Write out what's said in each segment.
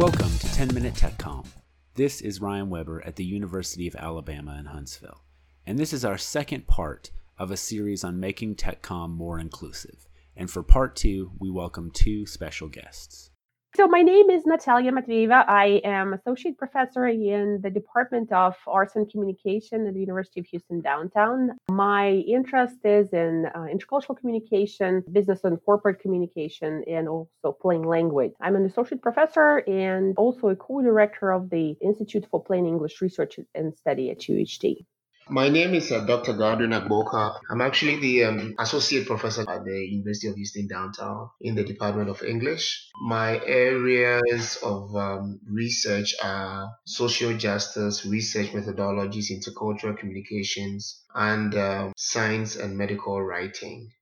Welcome to 10 Minute TechCom. This is Ryan Weber at the University of Alabama in Huntsville, and this is our second part of a series on making TechCom more inclusive. And for part two, we welcome two special guests. So my name is Natalia Matveeva. I am associate professor in the Department of Arts and Communication at the University of Houston downtown. My interest is in uh, intercultural communication, business and corporate communication, and also plain language. I'm an associate professor and also a co-director of the Institute for Plain English Research and Study at UHD. My name is uh, Dr. Godwin Agboka. I'm actually the um, associate professor at the University of Houston downtown in the Department of English. My areas of um, research are social justice, research methodologies, intercultural communications, and uh, science and medical writing.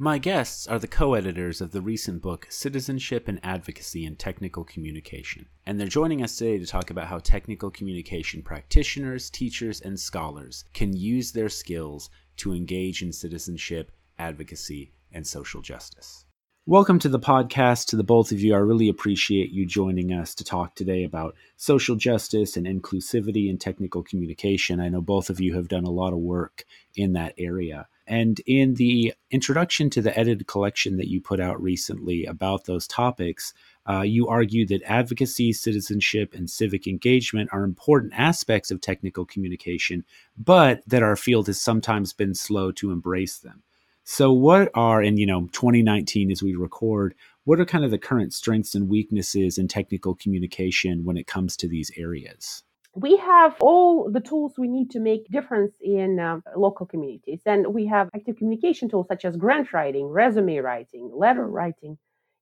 My guests are the co editors of the recent book Citizenship and Advocacy in Technical Communication, and they're joining us today to talk about how technical communication practitioners, teachers, and scholars can use their skills to engage in citizenship, advocacy, and social justice. Welcome to the podcast to the both of you. I really appreciate you joining us to talk today about social justice and inclusivity in technical communication. I know both of you have done a lot of work in that area. And in the introduction to the edited collection that you put out recently about those topics, uh, you argue that advocacy, citizenship, and civic engagement are important aspects of technical communication, but that our field has sometimes been slow to embrace them. So, what are, in you know, 2019 as we record, what are kind of the current strengths and weaknesses in technical communication when it comes to these areas? we have all the tools we need to make difference in uh, local communities and we have active communication tools such as grant writing resume writing letter writing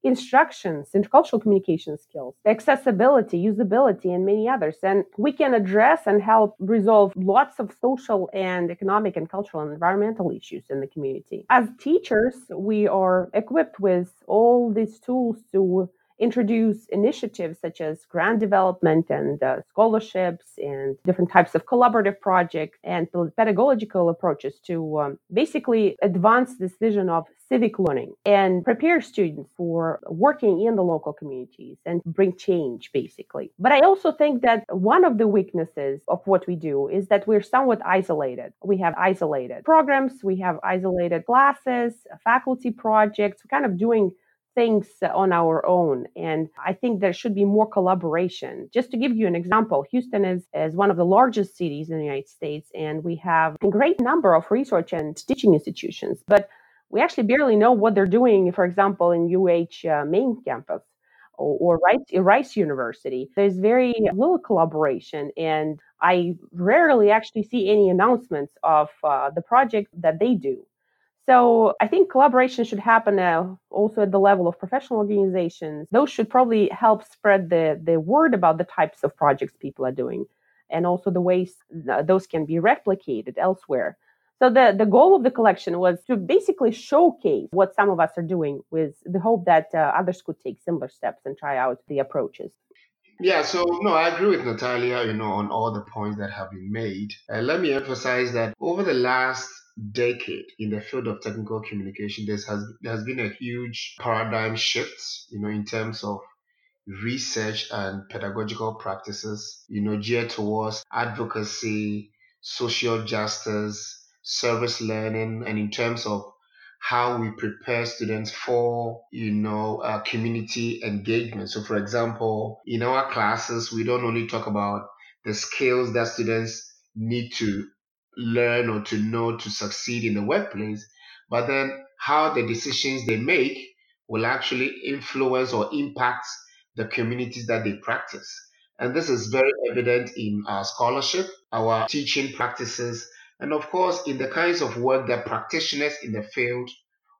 instructions intercultural communication skills accessibility usability and many others. And we can address and help resolve lots of social and economic and cultural and environmental issues in the community. As teachers we are equipped with all these tools to introduce initiatives such as grant development and uh, scholarships and different types of collaborative projects and pedagogical approaches to um, basically advance this vision of civic learning and prepare students for working in the local communities and bring change basically. But i also think that one of the weaknesses of what we do is that we're somewhat isolated. We have isolated programs we have isolated classes faculty projects kind of doing things on our own. And I think there should be more collaboration. Just to give you an example, Houston is, is one of the largest cities in the United States, and we have a great number of research and teaching institutions. But we actually barely know what they're doing, for example, in UH uh, main campus or, Rice, Rice University. There's very little collaboration, and I rarely actually see any announcements of uh, the project that they do. So I think collaboration should happen uh, also at the level of professional organizations. Those should probably help spread the, the word about the types of projects people are doing and also the ways those can be replicated elsewhere. So the, the goal of the collection was to basically showcase what some of us are doing with the hope that uh, others could take similar steps and try out the approaches. Yeah, so no, I agree with Natalia, you know, on all the points that have been made. Uh, let me emphasize that over the last decade in the field of technical communication, there has there has been a huge paradigm shift, you know, in terms of research and pedagogical practices, you know, geared towards advocacy, social justice, service learning, and in terms of how we prepare students for, you know, uh, community engagement. So, for example, in our classes, we don't only talk about the skills that students need to learn or to know to succeed in the workplace, but then how the decisions they make will actually influence or impact the communities that they practice. And this is very evident in our scholarship, our teaching practices, and of course, in the kinds of work that practitioners in the field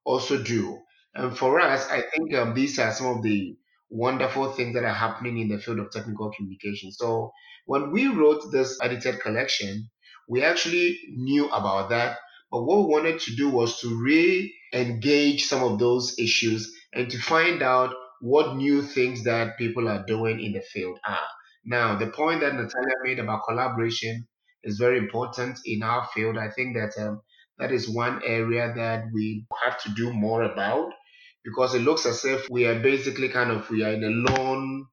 also do. And for us, I think um, these are some of the wonderful things that are happening in the field of technical communication. So when we wrote this edited collection, we actually knew about that. But what we wanted to do was to re engage some of those issues and to find out what new things that people are doing in the field are. Now, the point that Natalia made about collaboration is very important in our field. I think that um, that is one area that we have to do more about because it looks as if we are basically kind of we are in a lone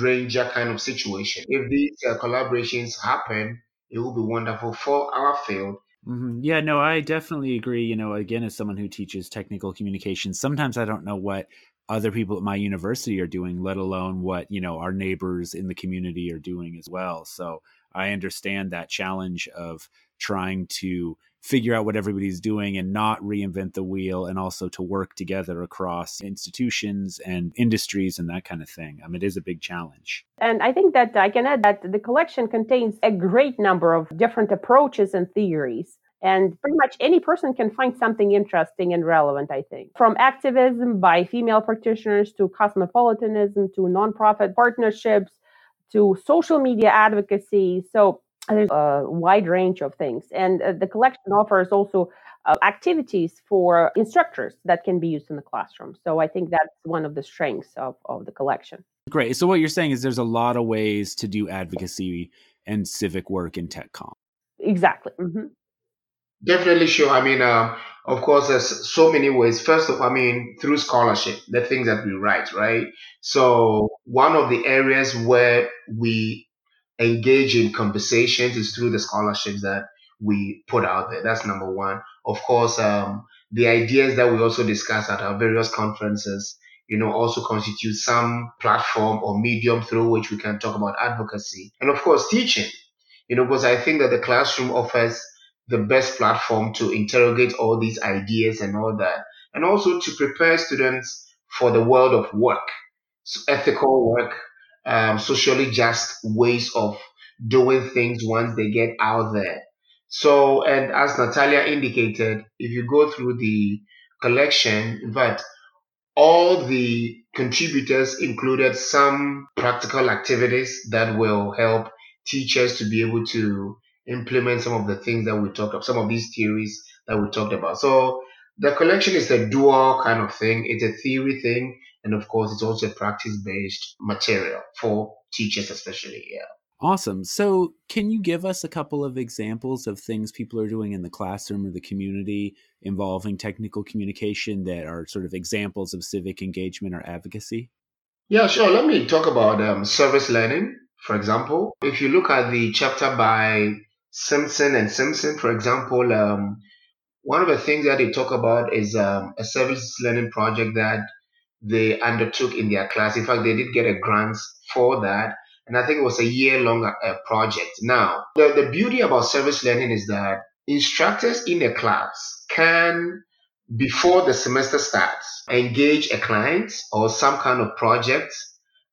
ranger kind of situation. If these uh, collaborations happen, it will be wonderful for our field. Mm-hmm. Yeah, no, I definitely agree. You know, again, as someone who teaches technical communication, sometimes I don't know what other people at my university are doing, let alone what, you know, our neighbors in the community are doing as well. So I understand that challenge of trying to figure out what everybody's doing and not reinvent the wheel and also to work together across institutions and industries and that kind of thing. I mean, it is a big challenge. And I think that I can add that the collection contains a great number of different approaches and theories. And pretty much any person can find something interesting and relevant, I think. From activism by female practitioners to cosmopolitanism to nonprofit partnerships to social media advocacy. So there's a wide range of things. And uh, the collection offers also uh, activities for instructors that can be used in the classroom. So I think that's one of the strengths of, of the collection. Great. So what you're saying is there's a lot of ways to do advocacy and civic work in TechCom. Exactly. Mm-hmm. Definitely sure. I mean, um, of course, there's so many ways. First of all, I mean, through scholarship, the things that we write, right? So one of the areas where we engage in conversations is through the scholarships that we put out there. That's number one. Of course, um, the ideas that we also discuss at our various conferences, you know, also constitute some platform or medium through which we can talk about advocacy. And of course, teaching, you know, because I think that the classroom offers the best platform to interrogate all these ideas and all that. And also to prepare students for the world of work, so ethical work, um, socially just ways of doing things once they get out there. So, and as Natalia indicated, if you go through the collection, in fact, all the contributors included some practical activities that will help teachers to be able to implement some of the things that we talked about, some of these theories that we talked about. So the collection is a dual kind of thing. It's a theory thing and of course, it's also a practice based material for teachers, especially. Yeah. Awesome. So, can you give us a couple of examples of things people are doing in the classroom or the community involving technical communication that are sort of examples of civic engagement or advocacy? Yeah, sure. Let me talk about um, service learning, for example. If you look at the chapter by Simpson and Simpson, for example, um, one of the things that they talk about is um, a service learning project that they undertook in their class. In fact, they did get a grant for that. And I think it was a year long uh, project. Now, the, the beauty about service learning is that instructors in a class can, before the semester starts, engage a client or some kind of project.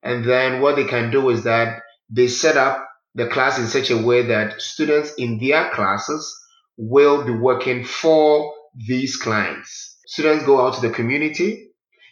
And then what they can do is that they set up the class in such a way that students in their classes will be working for these clients. Students go out to the community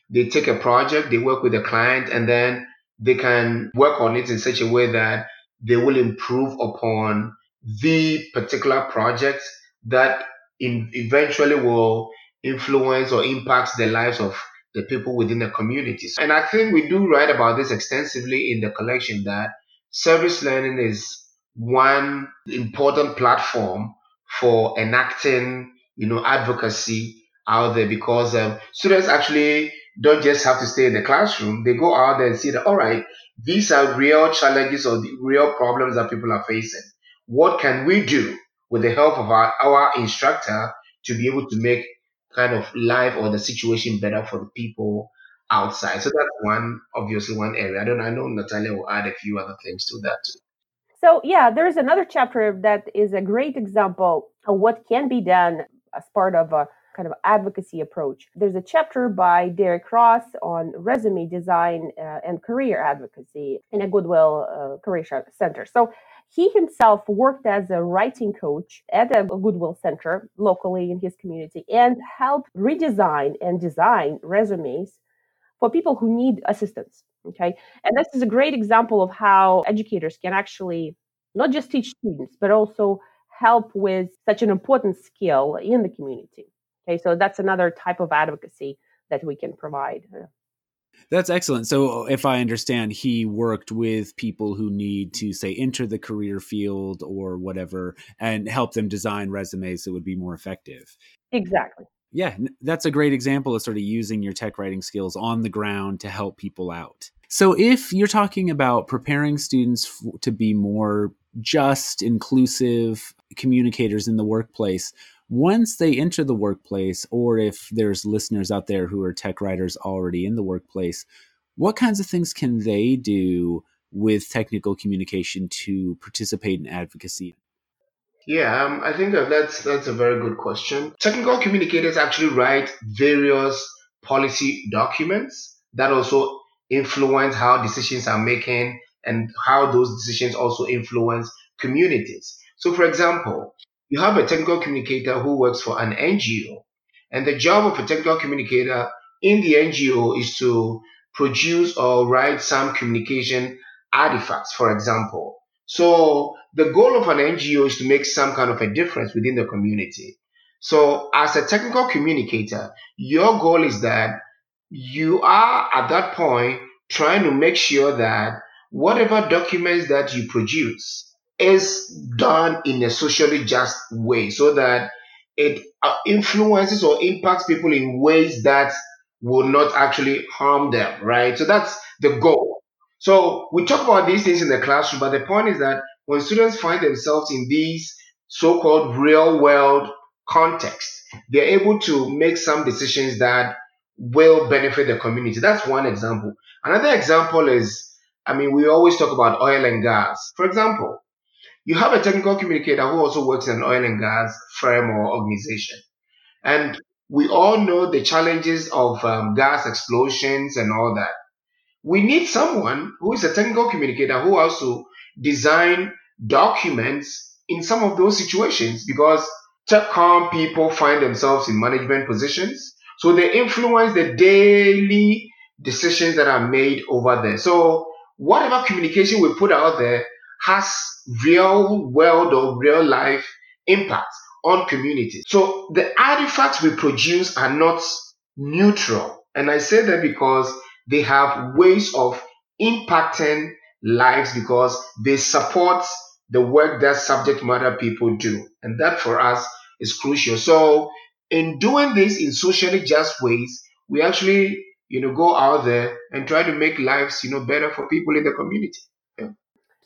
they take a project, they work with a client, and then they can work on it in such a way that they will improve upon the particular project that in, eventually will influence or impact the lives of the people within the communities. And I think we do write about this extensively in the collection that service learning is one important platform for enacting, you know, advocacy out there because um, students actually don't just have to stay in the classroom. They go out there and see that, all right, these are real challenges or the real problems that people are facing. What can we do with the help of our, our instructor to be able to make kind of life or the situation better for the people outside? So that's one, obviously one area. I don't I know Natalia will add a few other things to that too. So yeah, there's another chapter that is a great example of what can be done as part of a kind of advocacy approach. There's a chapter by Derek Ross on resume design uh, and career advocacy in a Goodwill uh, Career Center. So he himself worked as a writing coach at a Goodwill Center locally in his community and helped redesign and design resumes for people who need assistance. Okay. And this is a great example of how educators can actually not just teach students, but also help with such an important skill in the community. Okay, so that's another type of advocacy that we can provide. That's excellent. So, uh, if I understand, he worked with people who need to, say, enter the career field or whatever and help them design resumes that would be more effective. Exactly. Yeah, that's a great example of sort of using your tech writing skills on the ground to help people out. So, if you're talking about preparing students f- to be more just, inclusive communicators in the workplace, once they enter the workplace, or if there's listeners out there who are tech writers already in the workplace, what kinds of things can they do with technical communication to participate in advocacy? Yeah, um, I think that that's that's a very good question. Technical communicators actually write various policy documents that also influence how decisions are making and how those decisions also influence communities. So, for example, you have a technical communicator who works for an NGO, and the job of a technical communicator in the NGO is to produce or write some communication artifacts, for example. So the goal of an NGO is to make some kind of a difference within the community. So as a technical communicator, your goal is that you are at that point trying to make sure that whatever documents that you produce is done in a socially just way so that it uh, influences or impacts people in ways that will not actually harm them, right? So that's the goal. So we talk about these things in the classroom, but the point is that when students find themselves in these so-called real world contexts, they're able to make some decisions that will benefit the community. That's one example. Another example is, I mean, we always talk about oil and gas. For example, you have a technical communicator who also works in an oil and gas firm or organization. And we all know the challenges of um, gas explosions and all that. We need someone who is a technical communicator who also design documents in some of those situations because TechCom people find themselves in management positions. So they influence the daily decisions that are made over there. So whatever communication we put out there has real world or real life impact on communities. So the artifacts we produce are not neutral. And I say that because they have ways of impacting lives because they support the work that subject matter people do. And that for us is crucial. So in doing this in socially just ways, we actually, you know, go out there and try to make lives, you know, better for people in the community. Yeah.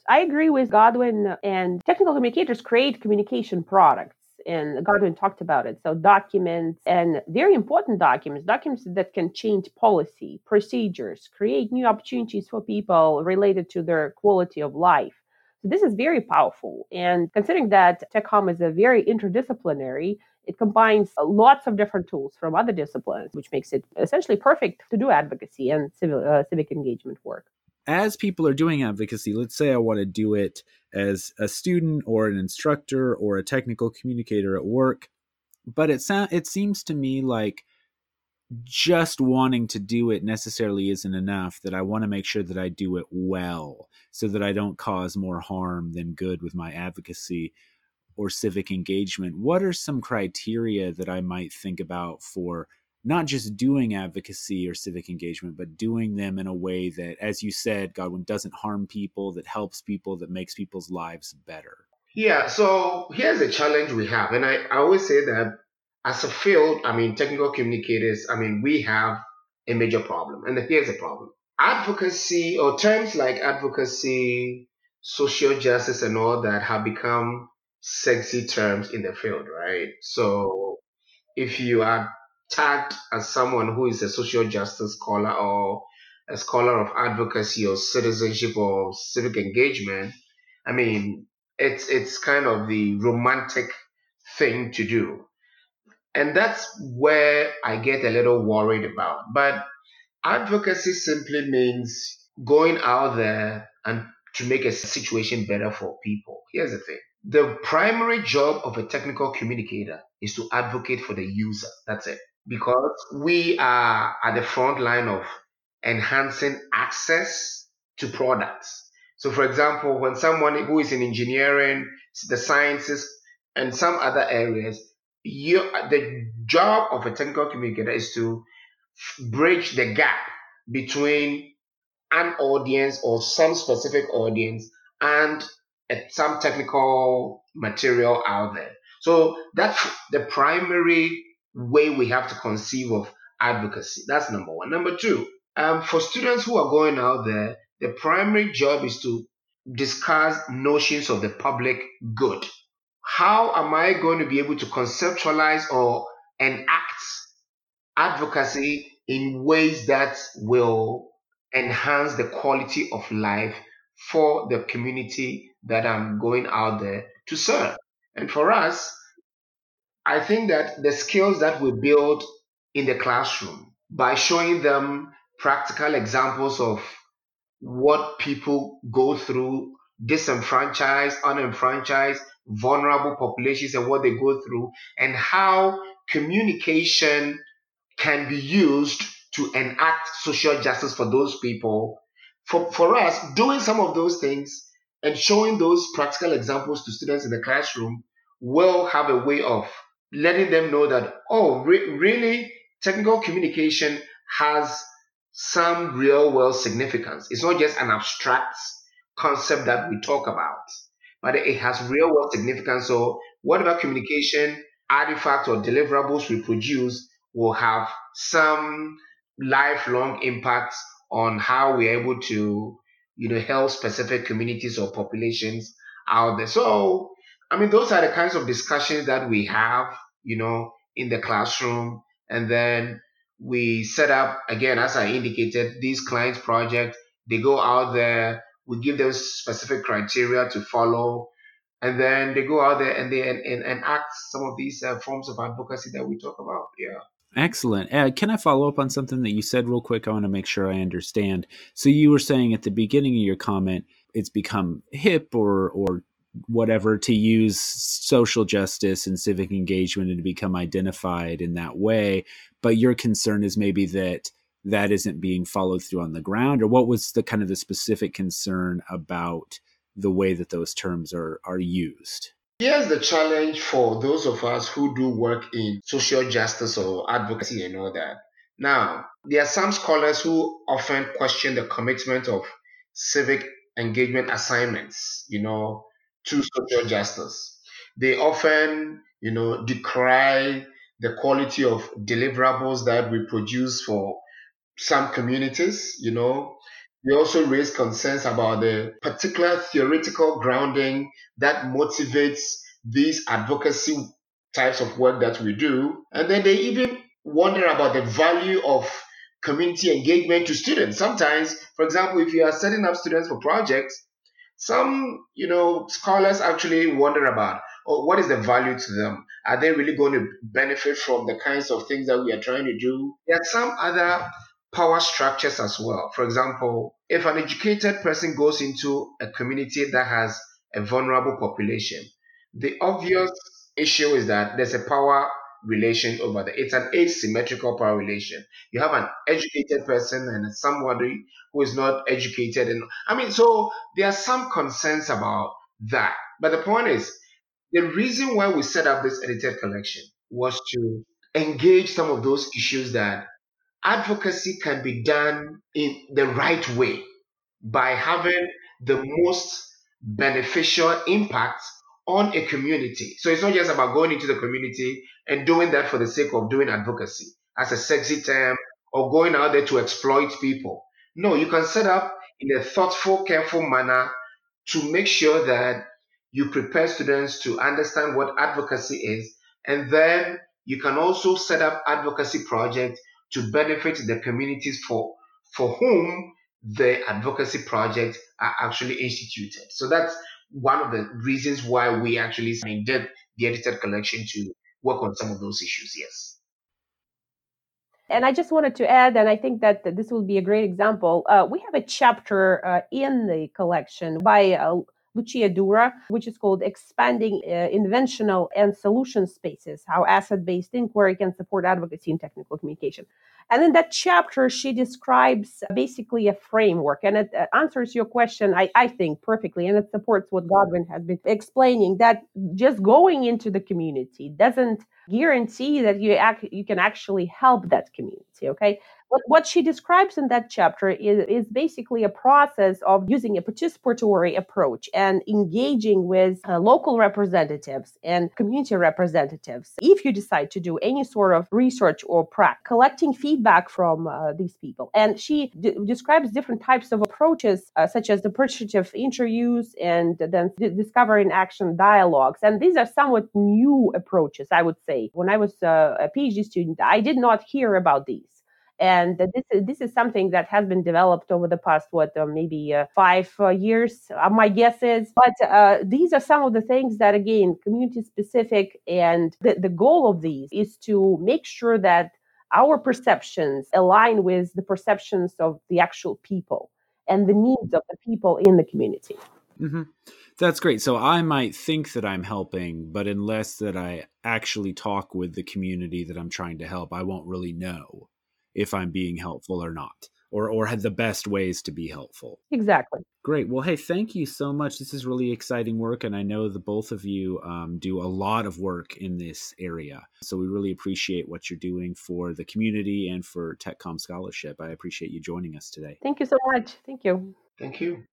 I agree with Godwin and technical communicators create communication products and Godwin talked about it. So documents and very important documents, documents that can change policy, procedures, create new opportunities for people related to their quality of life. So this is very powerful. And considering that TechCom is a very interdisciplinary, it combines lots of different tools from other disciplines, which makes it essentially perfect to do advocacy and civil, uh, civic engagement work as people are doing advocacy, let's say I want to do it as a student or an instructor or a technical communicator at work, but it sound it seems to me like just wanting to do it necessarily isn't enough that I want to make sure that I do it well so that I don't cause more harm than good with my advocacy or civic engagement. What are some criteria that I might think about for not just doing advocacy or civic engagement, but doing them in a way that, as you said, Godwin, doesn't harm people, that helps people, that makes people's lives better? Yeah, so here's a challenge we have. And I, I always say that as a field, I mean, technical communicators, I mean, we have a major problem. And here's the problem advocacy or terms like advocacy, social justice, and all that have become sexy terms in the field, right? So if you are tagged as someone who is a social justice scholar or a scholar of advocacy or citizenship or civic engagement, I mean, it's it's kind of the romantic thing to do. And that's where I get a little worried about. But advocacy simply means going out there and to make a situation better for people. Here's the thing. The primary job of a technical communicator is to advocate for the user. That's it because we are at the front line of enhancing access to products. So, for example, when someone who is in engineering, the sciences, and some other areas, you, the job of a technical communicator is to bridge the gap between an audience or some specific audience and uh, some technical material out there. So that's the primary way we have to conceive of advocacy. That's number one. Number two, um, for students who are going out there, the primary job is to discuss notions of the public good. How am I going to be able to conceptualize or enact advocacy in ways that will enhance the quality of life for the community that I'm going out there to serve? And for us, I think that the skills that we build in the classroom by showing them practical examples of what people go through, disenfranchised, unenfranchised, vulnerable populations, and what they go through, and how communication can be used to enact social justice for those people. For, for us, doing some of those things and showing those practical examples to students in the classroom will have a way of letting them know that, oh, re- really, technical communication has some real world significance. It's not just an abstract concept that we talk about, but it has real world significance. So, whatever communication artifact or deliverables we produce will have some lifelong impact on how we're able to, you know, help specific communities or populations out there. So, I mean, those are the kinds of discussions that we have, you know, in the classroom. And then we set up, again, as I indicated, these clients project. They go out there, we give them specific criteria to follow. And then they go out there and they and, and, and act some of these uh, forms of advocacy that we talk about. Yeah. Excellent. Uh, can I follow up on something that you said real quick? I want to make sure I understand. So you were saying at the beginning of your comment, it's become hip or or whatever to use social justice and civic engagement and to become identified in that way but your concern is maybe that that isn't being followed through on the ground or what was the kind of the specific concern about the way that those terms are are used? Here's the challenge for those of us who do work in social justice or advocacy and all that. Now there are some scholars who often question the commitment of civic engagement assignments you know to social justice. They often, you know, decry the quality of deliverables that we produce for some communities, you know. They also raise concerns about the particular theoretical grounding that motivates these advocacy types of work that we do. And then they even wonder about the value of community engagement to students. Sometimes, for example, if you are setting up students for projects, some, you know, scholars actually wonder about oh, what is the value to them? Are they really going to benefit from the kinds of things that we are trying to do? There are some other power structures as well. For example, if an educated person goes into a community that has a vulnerable population, the obvious issue is that there's a power relation over there. It's an asymmetrical power relation. You have an educated person and somebody who is not educated. And I mean, so there are some concerns about that. But the point is, the reason why we set up this edited collection was to engage some of those issues that advocacy can be done in the right way by having the most beneficial impact on a community. So it's not just about going into the community and doing that for the sake of doing advocacy as a sexy term or going out there to exploit people. No, you can set up in a thoughtful, careful manner to make sure that you prepare students to understand what advocacy is. And then you can also set up advocacy projects to benefit the communities for, for whom the advocacy projects are actually instituted. So that's one of the reasons why we actually did the edited collection to work on some of those issues. Yes. And I just wanted to add, and I think that this will be a great example. Uh, we have a chapter uh, in the collection by uh, Lucia Dura, which is called Expanding uh, Inventional and Solution Spaces How Asset Based Inquiry Can Support Advocacy in Technical Communication. And in that chapter, she describes basically a framework and it uh, answers your question, I, I think, perfectly. And it supports what Godwin has been explaining that just going into the community doesn't guarantee that you, act, you can actually help that community. Community. Okay. What, what she describes in that chapter is, is basically a process of using a participatory approach and engaging with uh, local representatives and community representatives. If you decide to do any sort of research or practice, collecting feedback from uh, these people. And she d- describes different types of approaches, uh, such as the participative interviews and then d- action dialogues. And these are somewhat new approaches, I would say. When I was uh, a PhD student, I did not hear about these and this is this is something that has been developed over the past what uh, maybe uh, five uh, years uh, my guess is but uh, these are some of the things that again community specific and the, the goal of these is to make sure that our perceptions align with the perceptions of the actual people and the needs of the people in the community mm-hmm. That's great. So I might think that I'm helping, but unless that I actually talk with the community that I'm trying to help, I won't really know if I'm being helpful or not, or or had the best ways to be helpful. Exactly. Great. Well, hey, thank you so much. This is really exciting work, and I know the both of you um, do a lot of work in this area. So we really appreciate what you're doing for the community and for TechCom Scholarship. I appreciate you joining us today. Thank you so much. Thank you. Thank you.